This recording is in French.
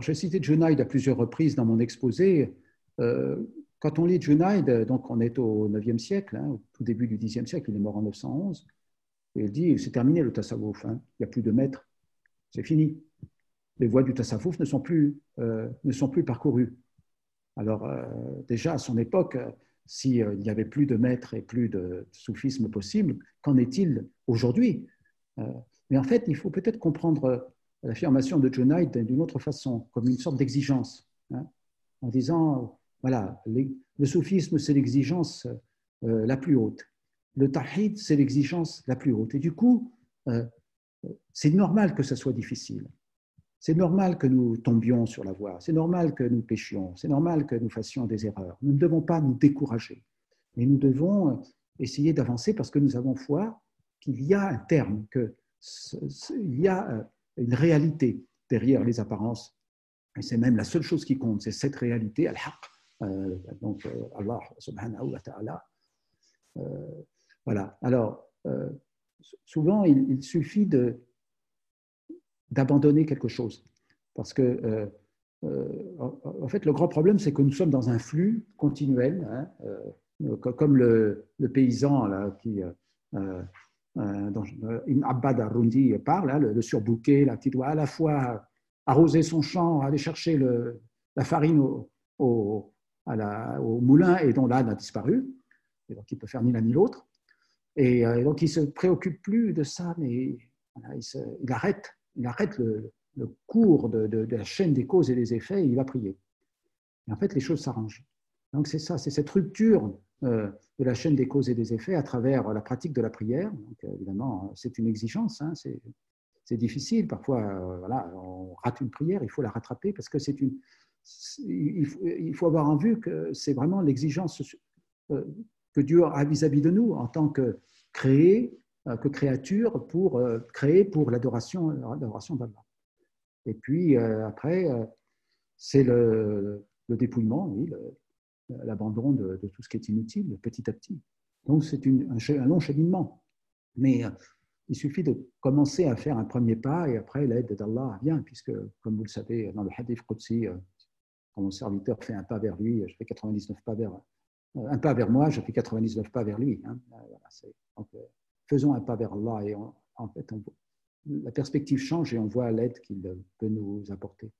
J'ai cité Junaid à plusieurs reprises dans mon exposé. Euh, quand on lit Junaid, donc on est au 9e siècle, hein, au tout début du 10e siècle, il est mort en 911, et il dit c'est terminé le tasawwuf, hein, il n'y a plus de maître, c'est fini. Les voies du tasawwuf ne sont plus, euh, ne sont plus parcourues. Alors, euh, déjà à son époque, s'il n'y avait plus de maître et plus de soufisme possible, qu'en est-il aujourd'hui? Mais en fait, il faut peut-être comprendre l'affirmation de Junaid d'une autre façon, comme une sorte d'exigence, hein, en disant, voilà, le soufisme, c'est l'exigence euh, la plus haute. Le tahid, c'est l'exigence la plus haute. Et du coup, euh, c'est normal que ça soit difficile. C'est normal que nous tombions sur la voie. C'est normal que nous péchions. C'est normal que nous fassions des erreurs. Nous ne devons pas nous décourager. Mais nous devons essayer d'avancer parce que nous avons foi qu'il y a un terme, qu'il y a euh, une réalité derrière les apparences. Et c'est même la seule chose qui compte, c'est cette réalité, al-haq, euh, donc euh, Allah subhanahu wa ta'ala. Euh, voilà. Alors, souvent, il, suffit d'abandonner quelque chose. Parce que, en fait, le grand problème, c'est que nous sommes dans un flux continuel, hein, comme le, le, paysan là, qui dont Ibn Abbad al-Rundi parle, hein, le, surbouquet, la qui doit à la fois arroser son champ, aller chercher la farine au, moulin et dont l'âne a disparu, et donc il peut faire ni l'un ni l'autre. Et, euh, donc il se préoccupe plus de ça, mais il, arrête, il arrête le, cours de, de, la chaîne des causes et des effets et il va prier. Et en fait, les choses s'arrangent. Donc c'est ça, c'est cette rupture euh, de la chaîne des causes et des effets à travers la pratique de la prière. Donc, évidemment, c'est une exigence, hein, c'est difficile. Parfois, euh, voilà, on rate une prière, il faut la rattraper parce que c'est une. Il faut, il faut, avoir en vue que c'est vraiment l'exigence euh, que Dieu a vis-à-vis de nous en tant que créé, que créature pour créer pour l'adoration, d'Allah. Et puis après, c'est le, le, dépouillement, oui, l'abandon de, tout ce qui est inutile petit à petit. Donc c'est un, long cheminement. Mais euh, il suffit de commencer à faire un premier pas et après l'aide d'Allah vient, puisque comme vous le savez, dans le hadith Qudsi, euh, quand mon serviteur fait un pas vers lui, je fais 99 pas vers, euh, un pas vers moi, je fais 99 pas vers lui. Hein. donc, faisons un pas vers Allah et en fait, la perspective change et on voit l'aide qu'il peut nous apporter.